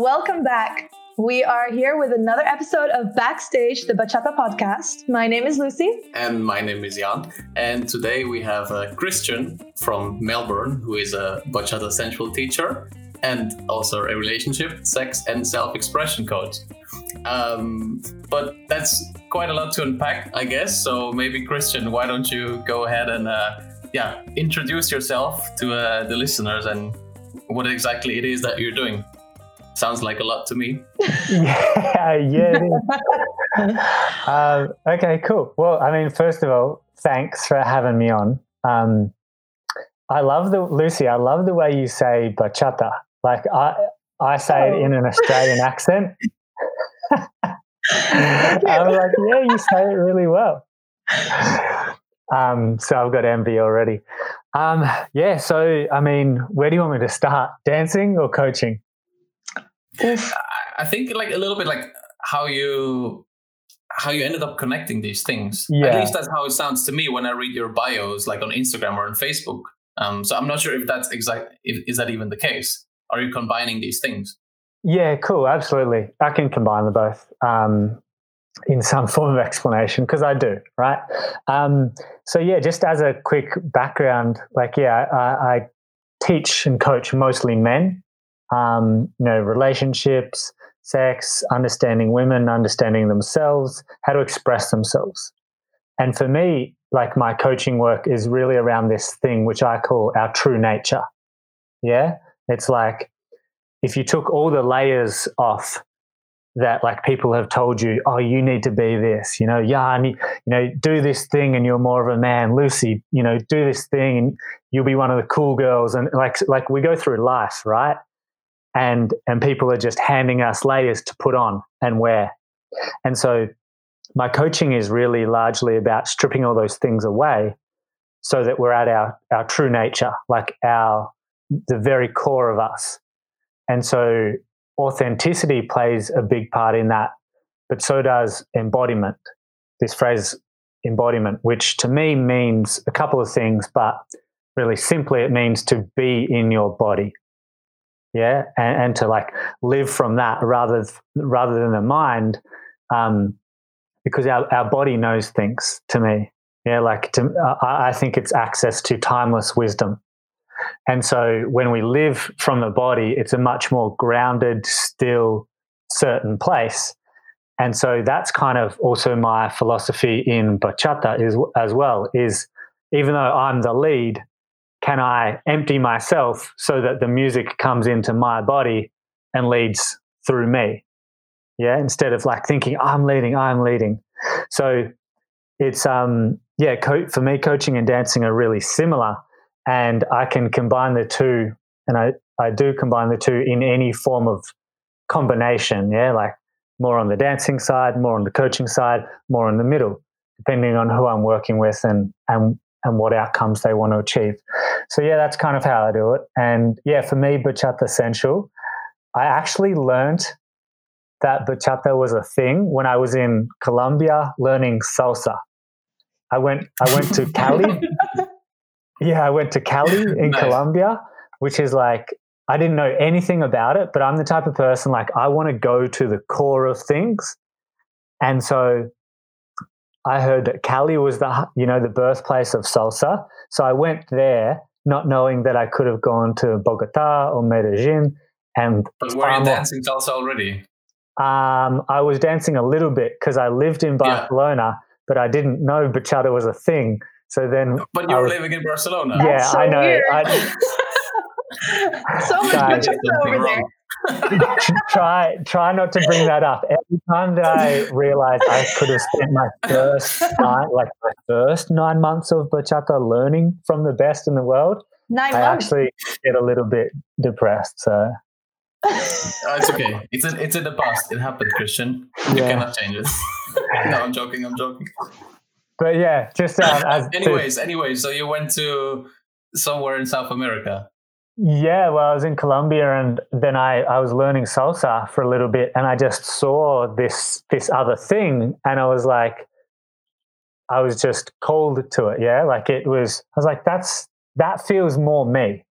Welcome back. We are here with another episode of Backstage, the Bachata podcast. My name is Lucy. And my name is Jan. And today we have a Christian from Melbourne who is a Bachata Sensual teacher and also a relationship, sex, and self expression coach. Um, but that's quite a lot to unpack, I guess. So maybe, Christian, why don't you go ahead and uh, yeah, introduce yourself to uh, the listeners and what exactly it is that you're doing? Sounds like a lot to me. yeah, yeah. um, okay, cool. Well, I mean, first of all, thanks for having me on. Um, I love the Lucy. I love the way you say bachata. Like I, I say oh. it in an Australian accent. I'm like, yeah, you say it really well. Um, so I've got envy already. Um, yeah. So I mean, where do you want me to start? Dancing or coaching? I think like a little bit like how you how you ended up connecting these things. Yeah. At least that's how it sounds to me when I read your bios, like on Instagram or on Facebook. Um, so I'm not sure if that's exact. If, is that even the case? Are you combining these things? Yeah, cool. Absolutely, I can combine them both um, in some form of explanation because I do. Right. Um, so yeah, just as a quick background, like yeah, I, I teach and coach mostly men um, you know, relationships, sex, understanding women, understanding themselves, how to express themselves. And for me, like my coaching work is really around this thing which I call our true nature. Yeah. It's like if you took all the layers off that like people have told you, oh, you need to be this, you know, Jan, you know, do this thing and you're more of a man. Lucy, you know, do this thing and you'll be one of the cool girls. And like, like we go through life, right? And and people are just handing us layers to put on and wear. And so my coaching is really largely about stripping all those things away so that we're at our our true nature like our the very core of us. And so authenticity plays a big part in that but so does embodiment. This phrase embodiment which to me means a couple of things but really simply it means to be in your body yeah and, and to like live from that rather rather than the mind um, because our, our body knows things to me. Yeah like to, I, I think it's access to timeless wisdom. And so when we live from the body it's a much more grounded still certain place. And so that's kind of also my philosophy in bachata is as well is even though i'm the lead can I empty myself so that the music comes into my body and leads through me? Yeah, instead of like thinking I'm leading, I'm leading. So it's um yeah, co- for me, coaching and dancing are really similar, and I can combine the two, and I I do combine the two in any form of combination. Yeah, like more on the dancing side, more on the coaching side, more in the middle, depending on who I'm working with and and and what outcomes they want to achieve. So yeah, that's kind of how I do it. And yeah, for me, bachata sensual. I actually learned that bachata was a thing when I was in Colombia learning salsa. I went I went to Cali. yeah, I went to Cali in nice. Colombia, which is like I didn't know anything about it, but I'm the type of person like I want to go to the core of things. And so I heard that Cali was the you know the birthplace of salsa. So I went there, not knowing that I could have gone to Bogota or Medellin. And but were you dancing salsa already? Um, I was dancing a little bit because I lived in Barcelona, yeah. but I didn't know bachata was a thing. So then, but you were was, living in Barcelona. Yeah, so I know. I, so much bachata over there. Try try not to bring that up. Every time that I realized I could have spent my first nine, like my first nine months of bachata learning from the best in the world, nine I months. actually get a little bit depressed. So oh, it's okay. It's in, it's in the past. It happened, Christian. You yeah. cannot change it. no, I'm joking. I'm joking. But yeah, just um, as anyways, to, anyways. So you went to somewhere in South America. Yeah, well, I was in Colombia, and then I, I was learning salsa for a little bit, and I just saw this this other thing, and I was like, I was just called to it. Yeah, like it was. I was like, that's that feels more me,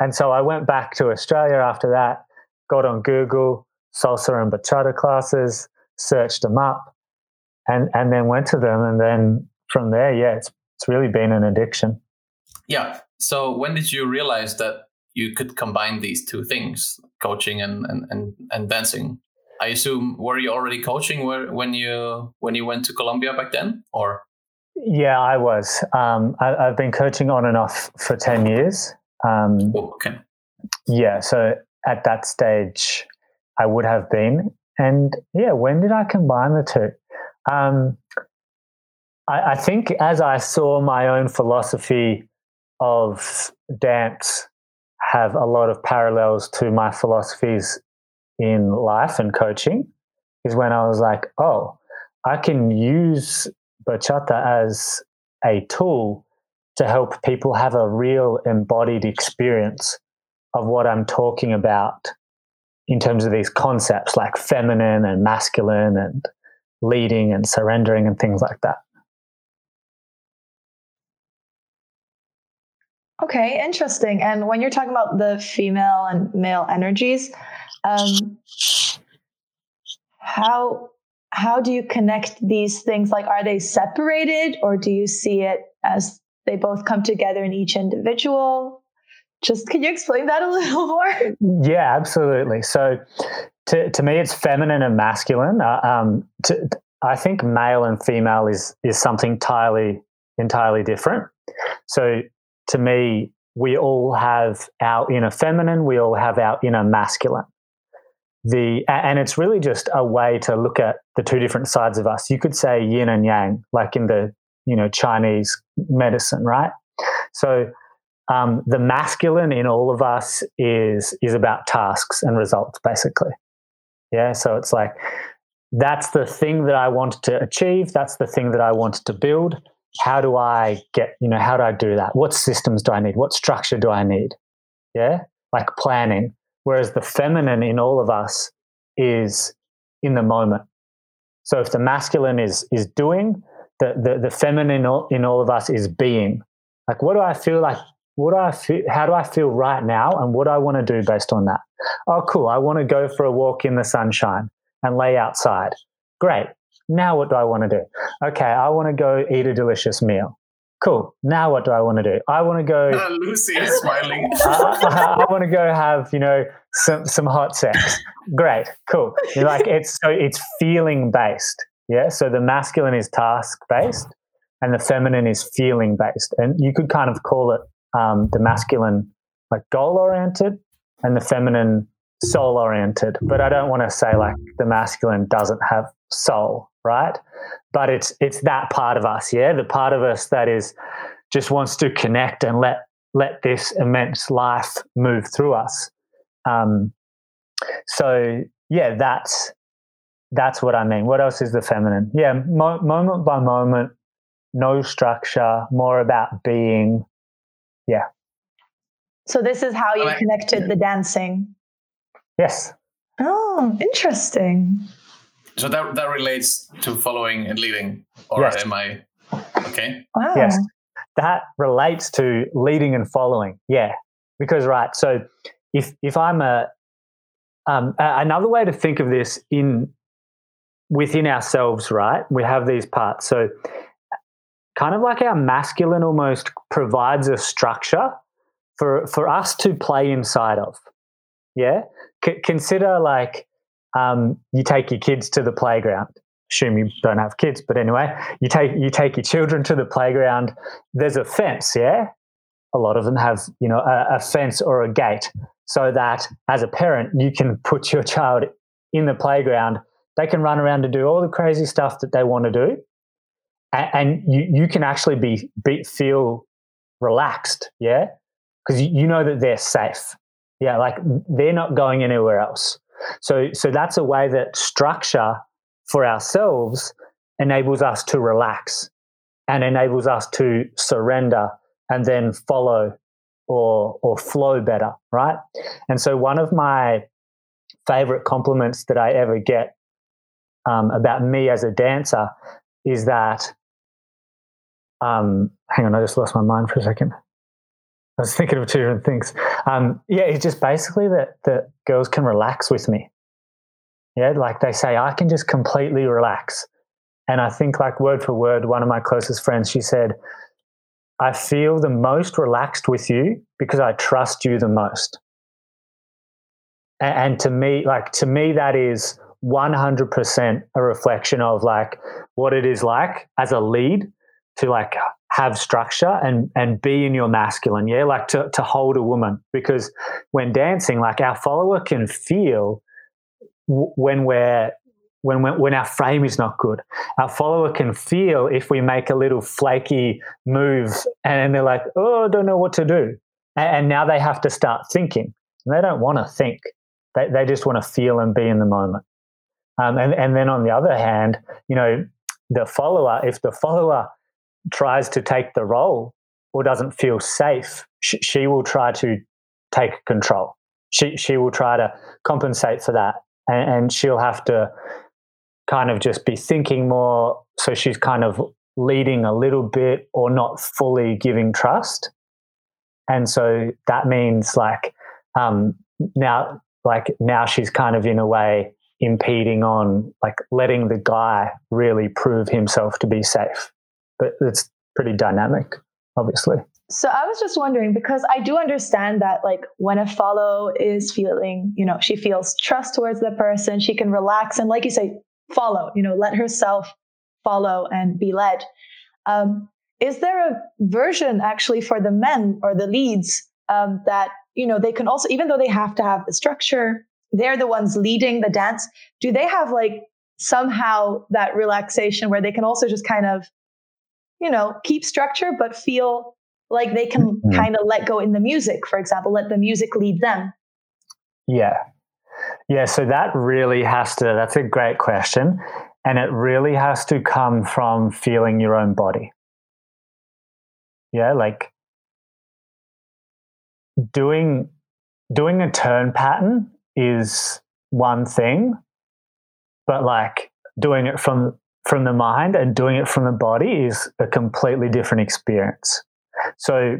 and so I went back to Australia after that, got on Google, salsa and bachata classes, searched them up, and and then went to them, and then from there, yeah, it's it's really been an addiction. Yeah. So when did you realize that you could combine these two things, coaching and and and, and dancing? I assume were you already coaching where, when you when you went to Colombia back then, or? Yeah, I was. Um, I, have been coaching on and off for ten years. Um, oh, okay. Yeah, so at that stage, I would have been, and yeah, when did I combine the two? Um, I, I think as I saw my own philosophy of dance have a lot of parallels to my philosophies in life and coaching is when I was like, oh, I can use bachata as a tool to help people have a real embodied experience of what I'm talking about in terms of these concepts like feminine and masculine and leading and surrendering and things like that. Okay, interesting. And when you're talking about the female and male energies, um, how how do you connect these things? Like, are they separated, or do you see it as they both come together in each individual? Just can you explain that a little more? Yeah, absolutely. So, to to me, it's feminine and masculine. Uh, um, to, I think male and female is is something entirely entirely different. So to me, we all have our inner feminine, we all have our inner masculine. The, and it's really just a way to look at the two different sides of us. You could say yin and yang, like in the you know Chinese medicine, right? So um, the masculine in all of us is is about tasks and results, basically. Yeah, so it's like that's the thing that I want to achieve. That's the thing that I want to build how do I get, you know, how do I do that? What systems do I need? What structure do I need? Yeah, like planning. Whereas the feminine in all of us is in the moment. So if the masculine is is doing, the the, the feminine in all, of us is being. Like, what do I feel like? What do I feel? How do I feel right now? And what do I want to do based on that? Oh, cool. I want to go for a walk in the sunshine and lay outside. Great. Now, what do I want to do? Okay, I want to go eat a delicious meal. Cool. Now, what do I want to do? I want to go. Uh, Lucy is smiling. I, I, I, want to go have you know some some hot sex. Great. Cool. You're like it's so it's feeling based. Yeah. So the masculine is task based, and the feminine is feeling based. And you could kind of call it um, the masculine like goal oriented, and the feminine soul oriented. But I don't want to say like the masculine doesn't have soul right? But it's it's that part of us, yeah, the part of us that is just wants to connect and let let this immense life move through us. Um, so yeah, that's that's what I mean. What else is the feminine? Yeah, mo- moment by moment, no structure, more about being. Yeah. So this is how you connected the dancing. Yes. Oh, interesting. So that that relates to following and leading, or yes. am I okay? Wow. Yes, that relates to leading and following. Yeah, because right. So if if I'm a um, another way to think of this in within ourselves, right? We have these parts. So kind of like our masculine almost provides a structure for for us to play inside of. Yeah, C- consider like um, you take your kids to the playground. Assume you don't have kids, but anyway, you take you take your children to the playground. There's a fence, yeah. A lot of them have, you know, a, a fence or a gate, so that as a parent, you can put your child in the playground. They can run around and do all the crazy stuff that they want to do, and, you you can actually be, be feel relaxed, yeah, because you know that they're safe. Yeah, like they're not going anywhere else. So, so that's a way that structure for ourselves enables us to relax and enables us to surrender and then follow or or flow better, right? And so one of my favorite compliments that I ever get um, about me as a dancer is that um, hang on, I just lost my mind for a second. I was thinking of two different things. Um, yeah, it's just basically that that girls can relax with me. Yeah, like they say, I can just completely relax. And I think, like word for word, one of my closest friends, she said, I feel the most relaxed with you because I trust you the most. And, and to me, like, to me, that is 100% a reflection of like what it is like as a lead to like have structure and and be in your masculine yeah like to to hold a woman. Because when dancing like our follower can feel w- when we're when, when when our frame is not good. Our follower can feel if we make a little flaky move and they're like oh i don't know what to do. And, and now they have to start thinking. And they don't want to think. They, they just want to feel and be in the moment. Um, and, and then on the other hand you know the follower if the follower tries to take the role or doesn't feel safe, she, she will try to take control. She she will try to compensate for that, and, and she'll have to kind of just be thinking more. So she's kind of leading a little bit or not fully giving trust, and so that means like um, now like now she's kind of in a way impeding on like letting the guy really prove himself to be safe but it's pretty dynamic, obviously. So I was just wondering because I do understand that like when a follow is feeling, you know, she feels trust towards the person, she can relax and like you say, follow, you know, let herself follow and be led. Um, is there a version actually for the men or the leads um, that you know they can also, even though they have to have the structure, they're the ones leading the dance. Do they have like somehow that relaxation where they can also just kind of you know, keep structure, but feel like they can mm-hmm. kind of let go in the music, for example, let the music lead them? Yeah. Yeah. So that really has to, that's a great question. And it really has to come from feeling your own body. Yeah. Like doing, doing a turn pattern is one thing, but like doing it from from the mind and doing it from the body is a completely different experience. So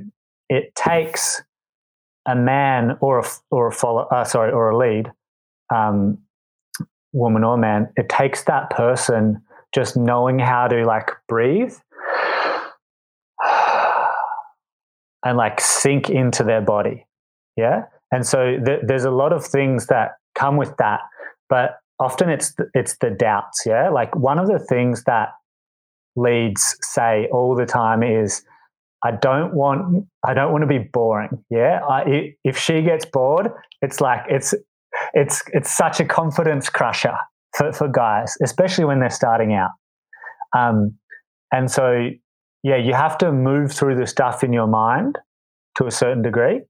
it takes a man or a or a follow, uh, sorry, or a lead, um, woman or man. It takes that person just knowing how to like breathe and like sink into their body. Yeah, and so th- there's a lot of things that come with that, but often it's the, it's the doubts yeah? Like one of the things that leads say all the time is i don't want i don't want to be boring yeah? I, if she gets bored it's like it's it's it's such a confidence crusher for, for guys especially when they're starting out. Um, and so yeah you have to move through the stuff in your mind to a certain degree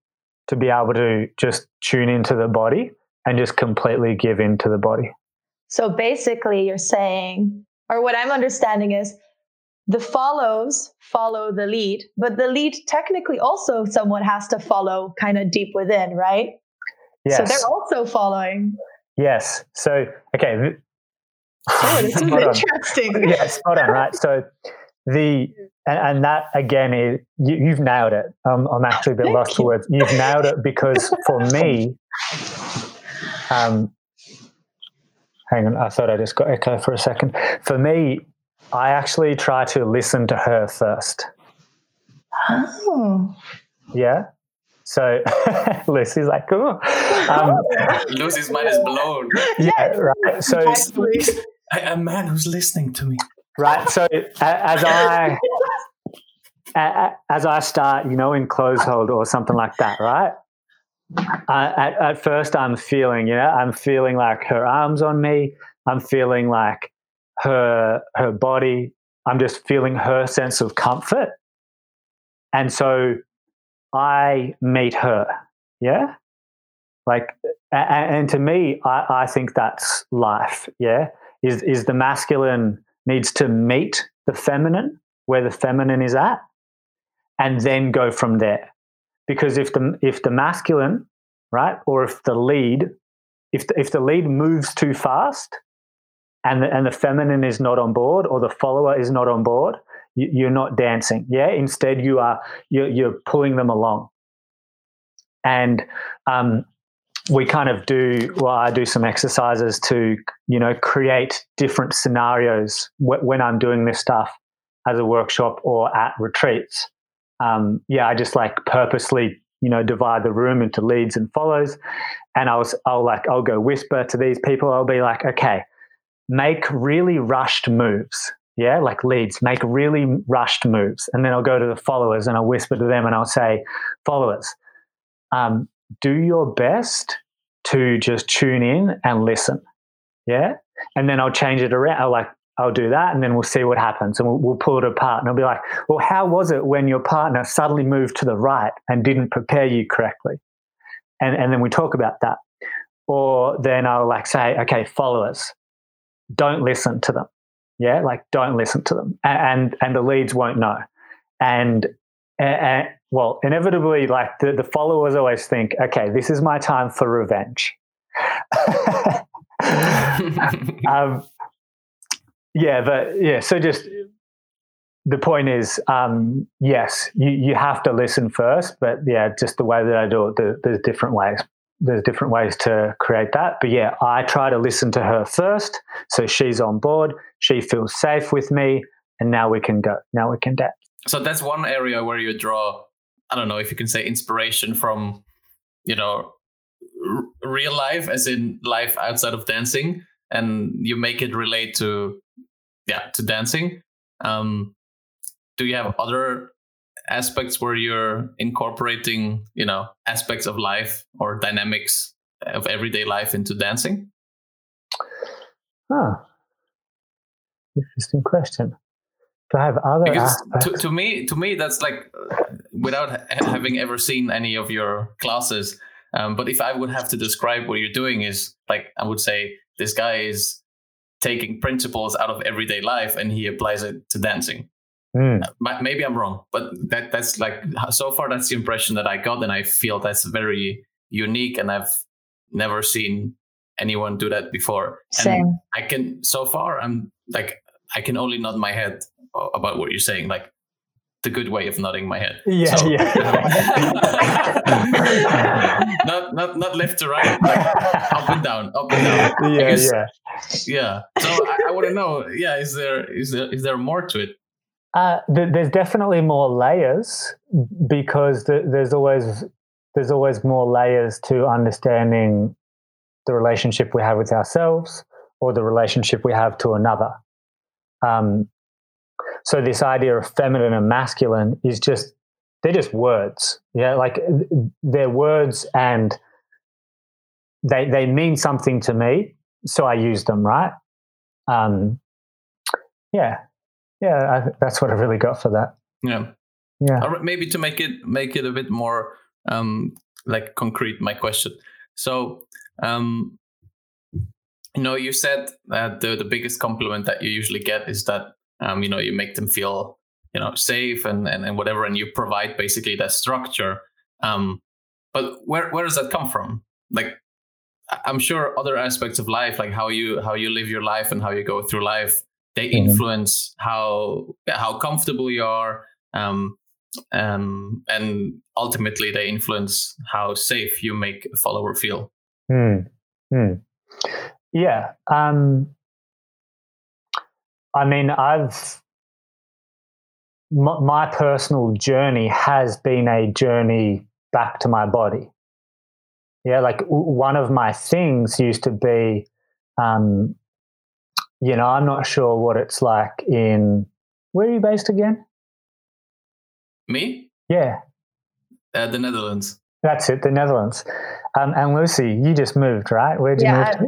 to be able to just tune into the body and just completely give in to the body. So basically, you're saying, or what I'm understanding is the follows follow the lead, but the lead technically also somewhat has to follow kind of deep within, right? Yes. So they're also following. Yes. So, okay. Oh, this is interesting. yeah, spot on, right? So, the and, and, that again is you, have nailed it. Um, I'm actually a bit Thank lost for words. You've nailed it because for me, um, hang on, I thought I just got echo for a second. For me, I actually try to listen to her first. Oh. Yeah. So Lucy's like, oh. Um, Lucy's mind is blown. Yeah, right. So a man who's listening to me. Right. So as I as I start, you know, in close hold or something like that, right? At, at first I'm feeling, you know, I'm feeling like her arms on me. I'm feeling like her her body. I'm just feeling her sense of comfort. And so I meet her. Yeah. Like and, and to me, I, I think that's life. Yeah. Is is the masculine needs to meet the feminine where the feminine is at and then go from there because if the if the masculine right or if the lead if the, if the lead moves too fast and the, and the feminine is not on board or the follower is not on board you, are not dancing. Yeah instead you are you're, you're pulling them along. And um, we kind of do well i do some exercises to you know create different scenarios when i'm doing this stuff as a workshop or at retreats um, yeah i just like purposely you know divide the room into leads and follows and i was i'll like i'll go whisper to these people i'll be like okay make really rushed moves yeah like leads make really rushed moves and then i'll go to the followers and i'll whisper to them and i'll say followers um, do your best to just tune in and listen. Yeah. And then I'll change it around. I'll like, I'll do that and then we'll see what happens and we'll, we'll, pull it apart. And I'll be like, well, how was it when your partner suddenly moved to the right and didn't prepare you correctly? And, and then we talk about that. Or then I'll like say, okay, followers, don't listen to them. Yeah. Like, don't listen to them. And, and, and the leads won't know. And, and, well, inevitably, like the, the followers always think, okay, this is my time for revenge. um, yeah, but yeah, so just the point is, um, yes, you, you have to listen first, but yeah, just the way that I do it, the, there's different ways. There's different ways to create that. But yeah, I try to listen to her first. So she's on board. She feels safe with me. And now we can go. Now we can dance. So that's one area where you draw I don't know if you can say inspiration from, you know, r- real life, as in life outside of dancing, and you make it relate to, yeah, to dancing. Um, do you have other aspects where you're incorporating, you know, aspects of life or dynamics of everyday life into dancing? Huh. Interesting question to have other because to, to, me to me that's like without ha- having ever seen any of your classes um, but if i would have to describe what you're doing is like i would say this guy is taking principles out of everyday life and he applies it to dancing mm. uh, maybe i'm wrong but that that's like so far that's the impression that i got and i feel that's very unique and i've never seen anyone do that before Same. and i can so far i'm like i can only nod my head about what you're saying, like the good way of nodding my head. Yeah, so, yeah. not not not left to right, up and down, up and down. Yeah, guess, yeah, yeah. So I, I want to know, yeah, is there is there is there more to it? Uh, th- there's definitely more layers because th- there's always there's always more layers to understanding the relationship we have with ourselves or the relationship we have to another. Um, so this idea of feminine and masculine is just they're just words. Yeah, like they're words and they they mean something to me, so I use them, right? Um, yeah, yeah, I, that's what I really got for that. Yeah, yeah. Or maybe to make it make it a bit more um, like concrete, my question. So, um, you know, you said that the the biggest compliment that you usually get is that um, you know you make them feel you know safe and, and, and whatever and you provide basically that structure um, but where where does that come from like i'm sure other aspects of life like how you how you live your life and how you go through life they mm-hmm. influence how how comfortable you are um, um, and ultimately they influence how safe you make a follower feel mm. Mm. yeah um, I mean, I've my, personal journey has been a journey back to my body. Yeah, like one of my things used to be, um, you know, I'm not sure what it's like in. Where are you based again? Me? Yeah. Uh, the Netherlands. That's it, the Netherlands. Um, and Lucy, you just moved, right? Where'd you move to?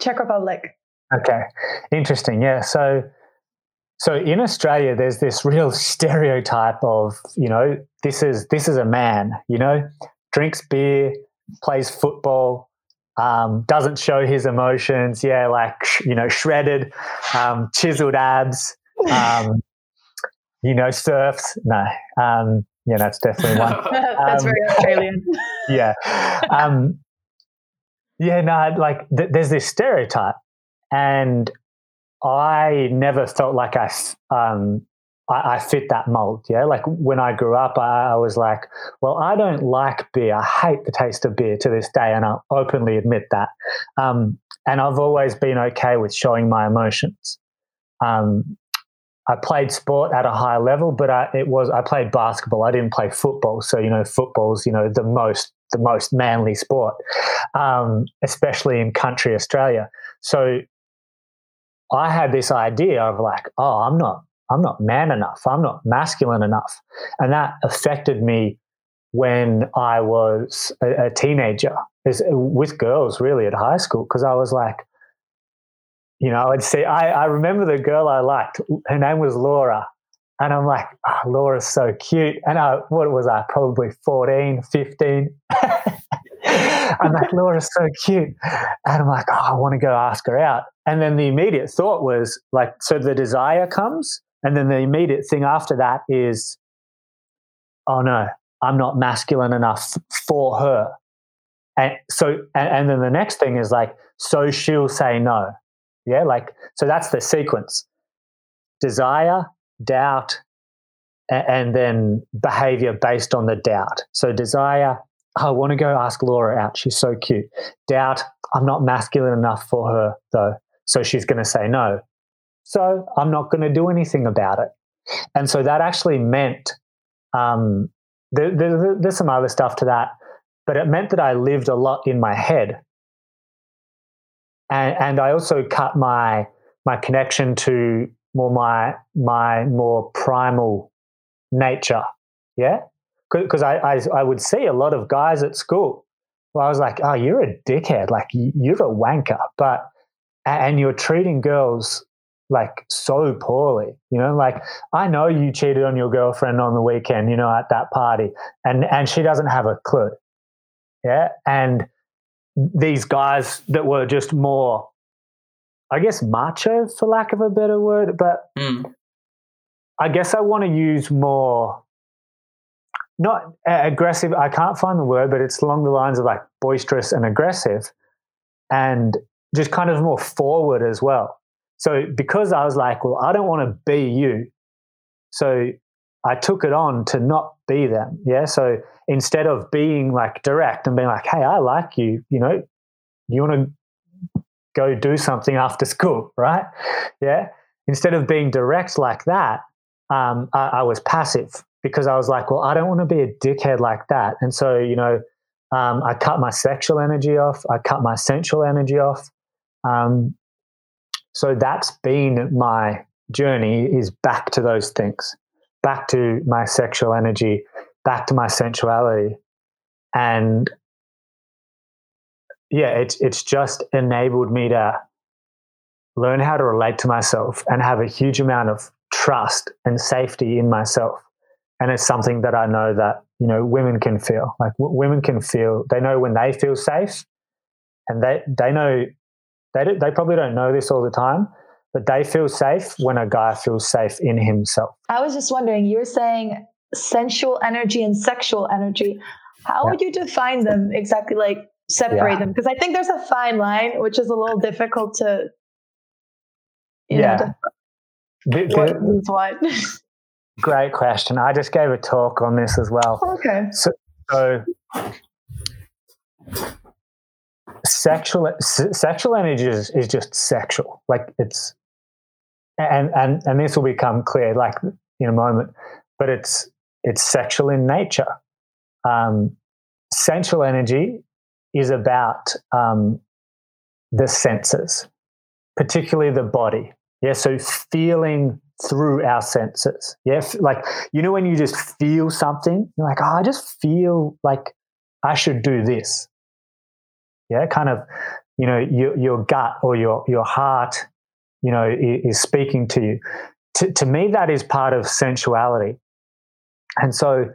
Czech Republic. Okay, interesting. Yeah, so so in Australia, there's this real stereotype of, you know, this is this is a man, you know, drinks beer, plays football, um, doesn't show his emotions, yeah, like you know, shredded, um, chiseled abs, um, you know, surfs. No, um, yeah, that's definitely one. that's very um, Australian. yeah, um, yeah, no, like th- there's this stereotype, and I never felt like I um, I, I, fit that mold. Yeah. Like when I grew up, I, I, was like, well, I don't like beer. I hate the taste of beer to this day. And I'll openly admit that. Um, and I've always been okay with showing my emotions. Um, I played sport at a high level, but I, it was I played basketball. I didn't play football, so you know football's you know the most the most manly sport, um, especially in country Australia. So I had this idea of like, oh, I'm not I'm not man enough. I'm not masculine enough. And that affected me when I was a, a teenager with girls really at high school. Cause I was like, you know, I'd say, I, I remember the girl I liked, her name was Laura. And I'm like, oh, Laura's so cute. And I, what was I, probably 14, 15. I'm like, Laura's so cute. And I'm like, oh, I want to go ask her out. And then the immediate thought was like, so the desire comes and then the immediate thing after that is, oh no, I'm not masculine enough for her. And so, and, and then the next thing is like, so she'll say no. Yeah. Like, so that's the sequence desire, doubt, and then behavior based on the doubt. So desire, I want to go ask Laura out. She's so cute. Doubt, I'm not masculine enough for her though. So she's going to say no. So I'm not going to do anything about it. And so that actually meant um, there, there, there's some other stuff to that, but it meant that I lived a lot in my head. And, and I also cut my my connection to more my my more primal nature. Yeah, because I, I, I would see a lot of guys at school. Well, I was like, oh, you're a dickhead, like you're a wanker, but and you're treating girls like so poorly. You know, like I know you cheated on your girlfriend on the weekend, you know, at that party, and and she doesn't have a clue. Yeah, and these guys that were just more, I guess, macho for lack of a better word, but mm. I guess I want to use more. Not aggressive. I can't find the word, but it's along the lines of like boisterous and aggressive, and just kind of more forward as well so because I was like, well, I don't want to be you. So I took it on to not be them. Yeah. So instead of being like direct and being like, hey, I like you, you know, you want to go do something after school, right? Yeah. Instead of being direct like that, um, I, I, was passive because I was like, well, I don't want to be a dickhead like that. And so, you know, um, I cut my sexual energy off, I cut my sensual energy off. Um, so that's been my journey is back to those things, back to my sexual energy, back to my sensuality. And yeah, it's it's just enabled me to learn how to relate to myself and have a huge amount of trust and safety in myself. And it's something that I know that, you know, women can feel. Like w- women can feel, they know when they feel safe and they, they know they, do, they probably don't know this all the time, but they feel safe when a guy feels safe in himself. I was just wondering, you were saying sensual energy and sexual energy. How yeah. would you define them exactly? Like separate yeah. them? Because I think there's a fine line, which is a little difficult to, yeah. Know, to, the, the, what. Great question. I just gave a talk on this as well. Okay. So, so sexual sexual energy is, is just sexual like it's and and and this will become clear like in a moment but it's it's sexual in nature um sensual energy is about um the senses particularly the body yeah so feeling through our senses yeah like you know when you just feel something you're like oh i just feel like i should do this yeah, kind of, you know, your, your gut or your, your heart, you know, is, speaking to you. To, to me, that is part of sensuality. And so,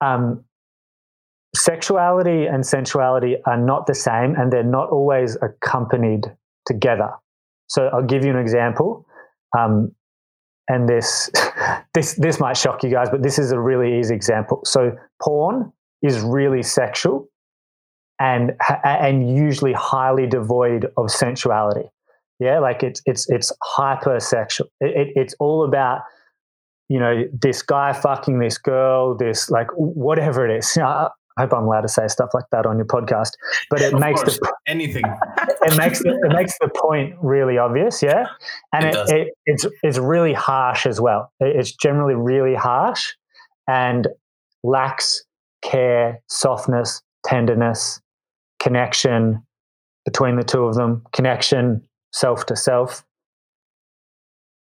um, sexuality and sensuality are not the same and they're not always accompanied together. So I'll give you an example. Um, and this, this, this might shock you guys, but this is a really easy example. So porn is really sexual and and usually highly devoid of sensuality. Yeah, like it's it's it's hypersexual. It, it, it's all about you know, this guy fucking this girl, this like whatever it is. You know, I, hope I'm allowed to say stuff like that on your podcast, but it Of makes course, the anything. it makes the, it makes the point really obvious, yeah, and It it, it, it's it's really harsh as well. It's generally really harsh and lacks care, softness, tenderness, connection between the two of them, connection self to self.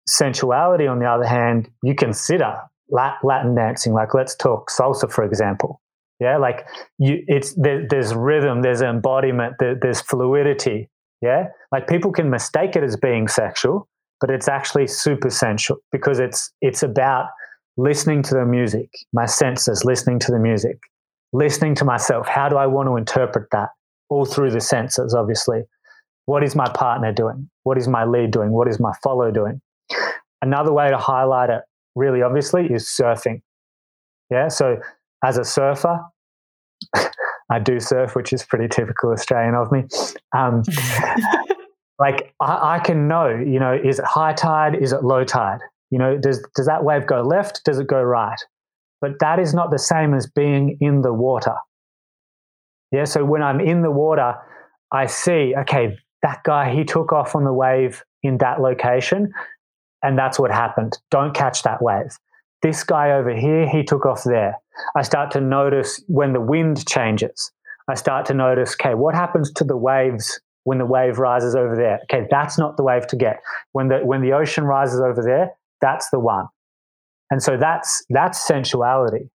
Sensuality, on the other hand, you consider Latin dancing. Like, let's talk salsa, for example. Yeah, like you, it's there, there's rhythm, there's embodiment, there, there's fluidity. Yeah, like people can mistake it as being sexual, but it's actually super sensual because it's it's about listening to the music, my senses, listening to the music, listening to myself. How do I want to interpret that? All through the senses, obviously. What is my partner doing? What is my lead doing? What is my follow doing? Another way to highlight it really obviously is surfing. Yeah. So as a surfer, I do surf, which is pretty typical Australian of me. Um, like I, I can know, you know, is it high tide? Is it low tide? You know, does does that wave go left? Does it go right? But that is not the same as being in the water. Yeah. So when I'm in the water, I see, okay, that guy he took off on the wave in that location, and that's what happened. Don't catch that wave. This guy over here, he took off there. I start to notice when the wind changes. I start to notice, okay, what happens to the waves when the wave rises over there? Okay, that's not the wave to get. When the when the ocean rises over there, that's the one. And so that's that's sensuality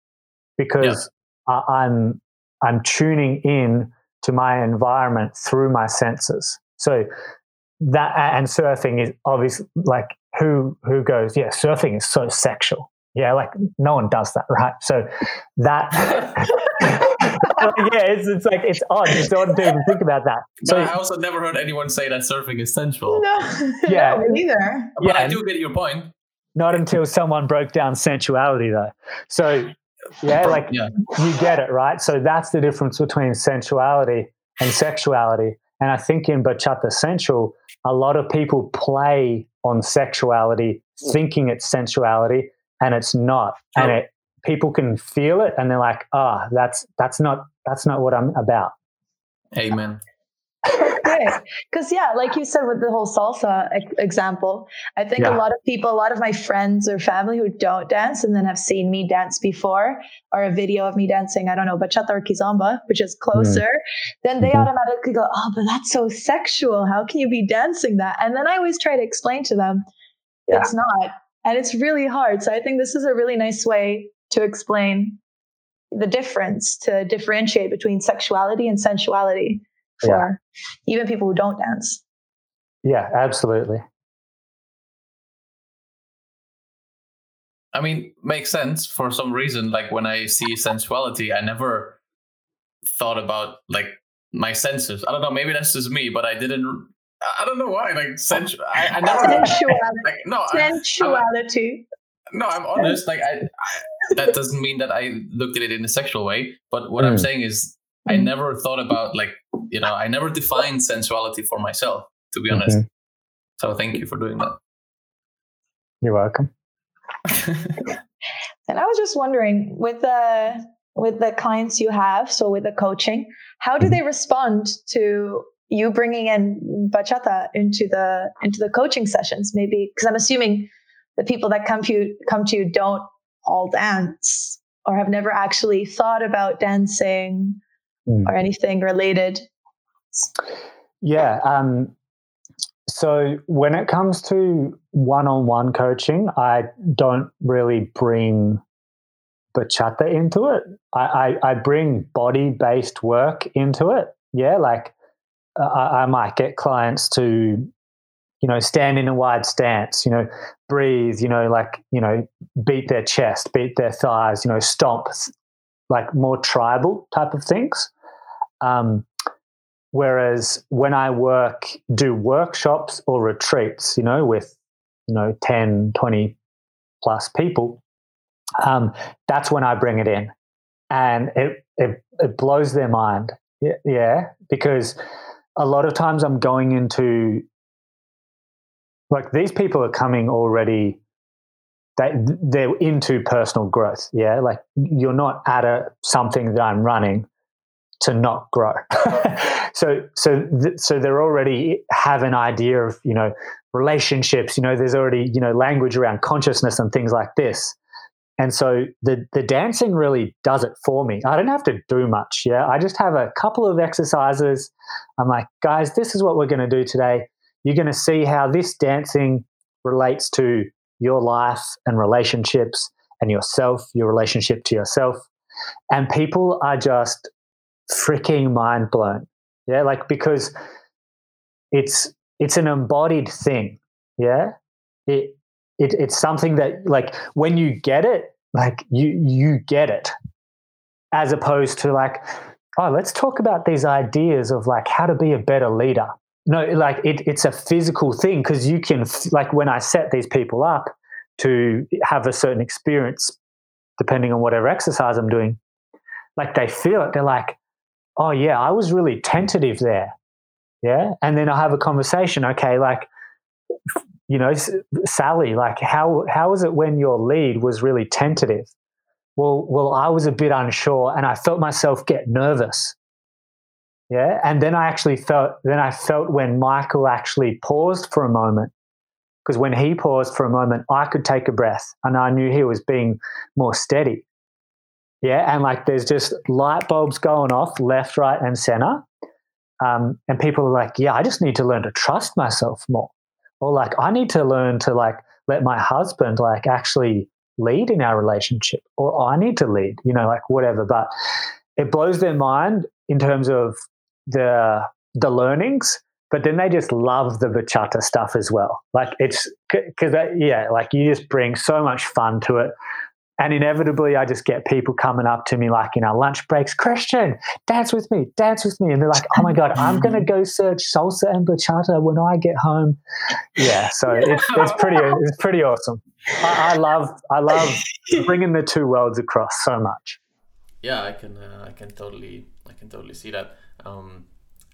because I, I'm I'm tuning in to my environment through my senses. So that and surfing is obviously like who who goes, yeah, surfing is so sexual. Yeah, like no one does that, right? So that yeah, it's it's like it's odd. It's odd to even think about that. But So I also never heard anyone say that surfing is sensual. No, Yeah. no, neither. But Yeah, I do get your point. not until someone broke down sensuality though. So yeah, like yeah, you get it, right? So that's the difference between sensuality and sexuality. And I think in bachata sensual, a lot of people play on sexuality, thinking it's sensuality, and it's not. And it people can feel it, and they're like, "Ah, that's that's not that's not what I'm about." amen. Because yeah, like you said with the whole salsa example, I think Yeah. a lot of people, a lot of my friends or family who don't dance and then have seen me dance before, or a video of me dancing, I don't know, bachata or kizomba, which is closer, then they Mhm. automatically go, "Oh, but that's so sexual. How can you be dancing that?" And then I always try to explain to them, Yeah. it's not, and it's really hard. So I think this is a really nice way to explain the difference, to differentiate between sexuality and sensuality for even people who don't dance. Yeah, absolutely. I mean, makes sense for some reason. Like when I see sensuality, I never thought about like my senses. I don't know. Maybe that's just me, but I didn't. I don't know why. Like sensu. I, I never. Sensuality. Like no, I, Sensuality. no. I'm honest. Like I, I. That doesn't mean that I looked at it in a sexual way. But what I'm Mm. saying is, I Mm. never thought about like you know. I never defined sensuality for myself. To be honest. Mhm. So thank you for doing that. You're welcome. And I was just wondering with the with the clients you have, so with the coaching, how do they respond to you bringing in bachata into the into the coaching sessions? Maybe because I'm assuming the people that come to you come to you don't all dance or have never actually thought about dancing Mm. or anything related. Yeah. Um, so when it comes to one-on-one coaching, I don't really bring bachata into it. I, I, I bring body-based work into it. Yeah, like I, I might get clients to, you know, stand in a wide stance. You know, breathe. You know, like you know, beat their chest, beat their thighs. You know, stomp, like more tribal type of things. Um, Whereas when I work, do workshops or retreats, you know, with, you know, 10, 20 plus people, um, that's when I bring it in. And it, it, it blows their mind. Yeah, yeah, because a lot of times I'm going into, like, these people are coming already they they're into personal growth. Yeah, like you're not at a something that I'm running to not grow. so so th- so they're already have an idea of you know relationships. You know, there's already you know language around consciousness and things like this. And so the the dancing really does it for me. I don't have to do much. Yeah, I just have a couple of exercises. I'm like, guys, this is what we're going to do today. You're going to see how this dancing relates to your life and relationships and yourself, your relationship to yourself. And people are just freaking mind blown. Yeah, like because it's it's an embodied thing. Yeah. It it, it's something that like when you get it like you you get it. As opposed to like oh let's talk about these ideas of like how to be a better leader. No like it, it's a physical thing because you can like when i set these people up to have a certain experience depending on whatever exercise i'm doing like they feel it. They're like oh yeah i was really tentative there. Yeah? And then i have a conversation okay like you know, Sally, like how how was it when your lead was really tentative? Well, well, I was a bit unsure, and I felt myself get nervous. Yeah, and then I actually felt then I felt when Michael actually paused for a moment, because when he paused for a moment, I could take a breath, and I knew he was being more steady. Yeah, and like there's just light bulbs going off left, right, and center. Um, and people are like, yeah, I just need to learn to trust myself more or like i need to learn to like let my husband like actually lead in our relationship or i need to lead you know like whatever. But it blows their mind in terms of the the learnings but then they just love the bachata stuff as well. Like it's because that yeah like you just bring so much fun to it and inevitably, I just get people coming up to me like in our lunch breaks, Kristian, dance with me, dance with me. And they're like, oh my God, I'm going to go search salsa and bachata when I get home. Yeah. So it's, it's pretty, it's pretty awesome. I, I, love, I love bringing the two worlds across so much. Yeah, I can, uh, I can totally, I can totally see that. Um,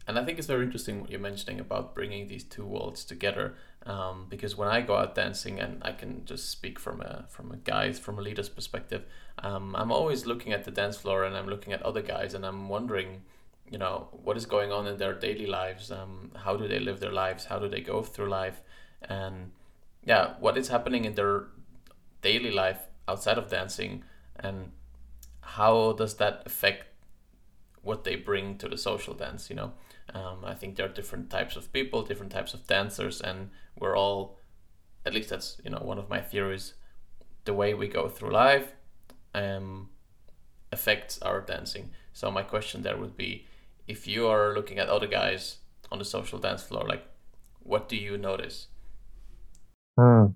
and I think it's very interesting what you're mentioning about bringing these two worlds together um, because when I go out dancing, and I can just speak from a from a guy from a leader's perspective, um, I'm always looking at the dance floor and I'm looking at other guys and I'm wondering, you know, what is going on in their daily lives? Um, how do they live their lives? How do they go through life? And yeah, what is happening in their daily life outside of dancing, and how does that affect what they bring to the social dance? You know. Um, I think there are different types of people, different types of dancers, and we're all, at least that's you know one of my theories, the way we go through life, um, affects our dancing. So my question there would be, if you are looking at other guys on the social dance floor, like, what do you notice? Hmm.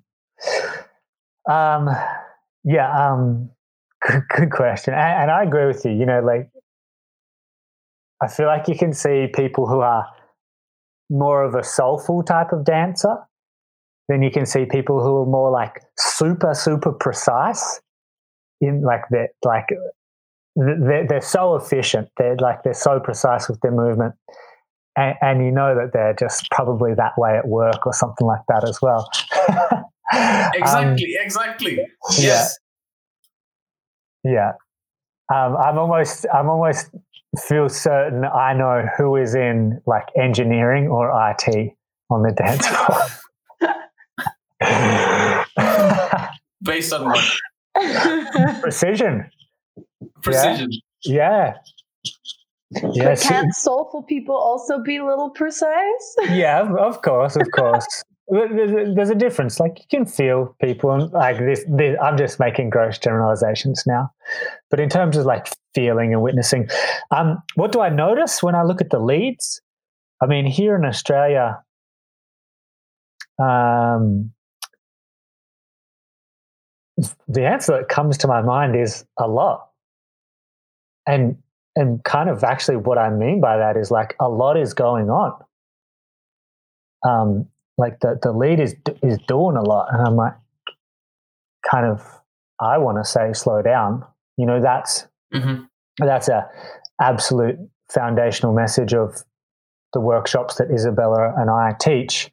Um. Yeah. Um. Good, good question, and, and I agree with you. You know, like I feel like you can see people who are more of a soulful type of dancer. Then you can see people who are more like super, super precise in like they're like they're, they're so efficient. They're like they're so precise with their movement. And, and you know that they're just probably that way at work or something like that as well. exactly, um, exactly. Yes. Yeah. yeah. Um, I'm almost I'm almost feel certain I know who is in like engineering or IT on the dance floor. Based on what? Precision. Precision. Yeah. yeah. Yes. But can't soulful people also be a little precise? yeah, of course, of course there's a difference. Like you can feel people, like this, this, I'm just making gross generalizations now, but in terms of like feeling and witnessing, um, what do I notice when I look at the leads? I mean, here in Australia, um, the answer that comes to my mind is a lot, and and kind of actually what I mean by that is like a lot is going on. Um, like the the lead is is doing a lot, and I'm like, kind of, I want to say slow down. You know, that's mm-hmm. that's a absolute foundational message of the workshops that Isabella and I teach